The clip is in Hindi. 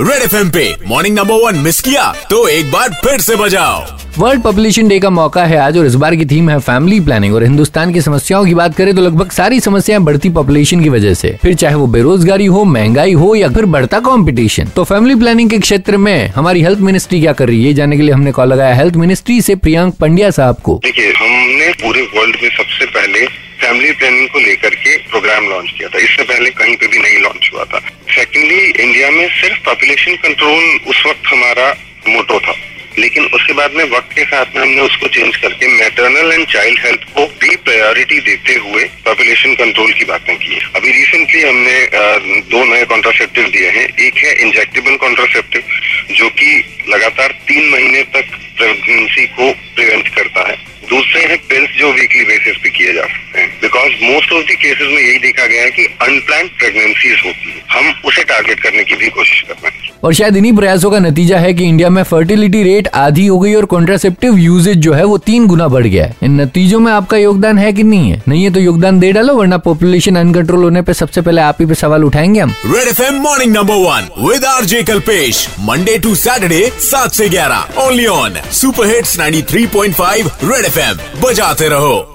रेड एफ़ पे मॉर्निंग नंबर वन मिस किया तो एक बार फिर से बजाओ। वर्ल्ड पॉपुलेशन डे का मौका है आज और इस बार की थीम है फैमिली प्लानिंग और हिंदुस्तान की समस्याओं की बात करें तो लगभग सारी समस्याएँ बढ़ती पॉपुलेशन की वजह से। फिर चाहे वो बेरोजगारी हो महँगाई हो या फिर बढ़ता कंपटीशन तो फैमिली प्लानिंग के क्षेत्र में हमारी हेल्थ मिनिस्ट्री क्या कर रही है? जानने के लिए हमने कॉल लगाया हेल्थ मिनिस्ट्री से प्रियंक पंड्या साहब को। देखिए हमने पूरे वर्ल्ड में सबसे पहले फैमिली प्लानिंग को लेकर के प्रोग्राम लॉन्च किया था। इससे पहले कहीं पे भी नहीं लॉन्च हुआ था। सेकेंडली इंडिया में सिर्फ़ पॉपुलेशन कंट्रोल उस वक्त हमारा मोटो था। लेकिन उसके बाद में वक्त के साथ में हमने उसको चेंज करके मैटरनल एंड चाइल्ड हेल्थ को भी प्रायोरिटी देते हुए पॉपुलेशन कंट्रोल की बातें की अभी रिसेंटली हमने दो नए कॉन्ट्रासेप्टिव दिए हैं। एक है इंजेक्टेबल कॉन्ट्रासेप्टिव जो कि लगातार तीन महीने तक प्रेगनेंसी को है दूसरे हैं पिल्स जो वीकली बेसिस पे किए जा सकते हैं। Because most of the cases में यही देखा गया है कि अनप्लान प्रेगनेंसीज होती है। हम उसे टारगेट करने की भी कोशिश और शायद इन्हीं प्रयासों का नतीजा है कि इंडिया में फर्टिलिटी रेट आधी हो गई और कॉन्ट्रासेप्टिव यूजेज जो है वो तीन गुना बढ़ गया है। इन नतीजों में आपका योगदान है कि नहीं है? नहीं है तो योगदान दे डालो, वरना पॉपुलेशन अनकंट्रोल होने पे सबसे पहले आप ही पे सवाल उठाएँगे हम। Red F M morning number one with R J Kalpesh Monday to Saturday सात से ग्यारह only on super hits 93.5 red F M बजाते रहो।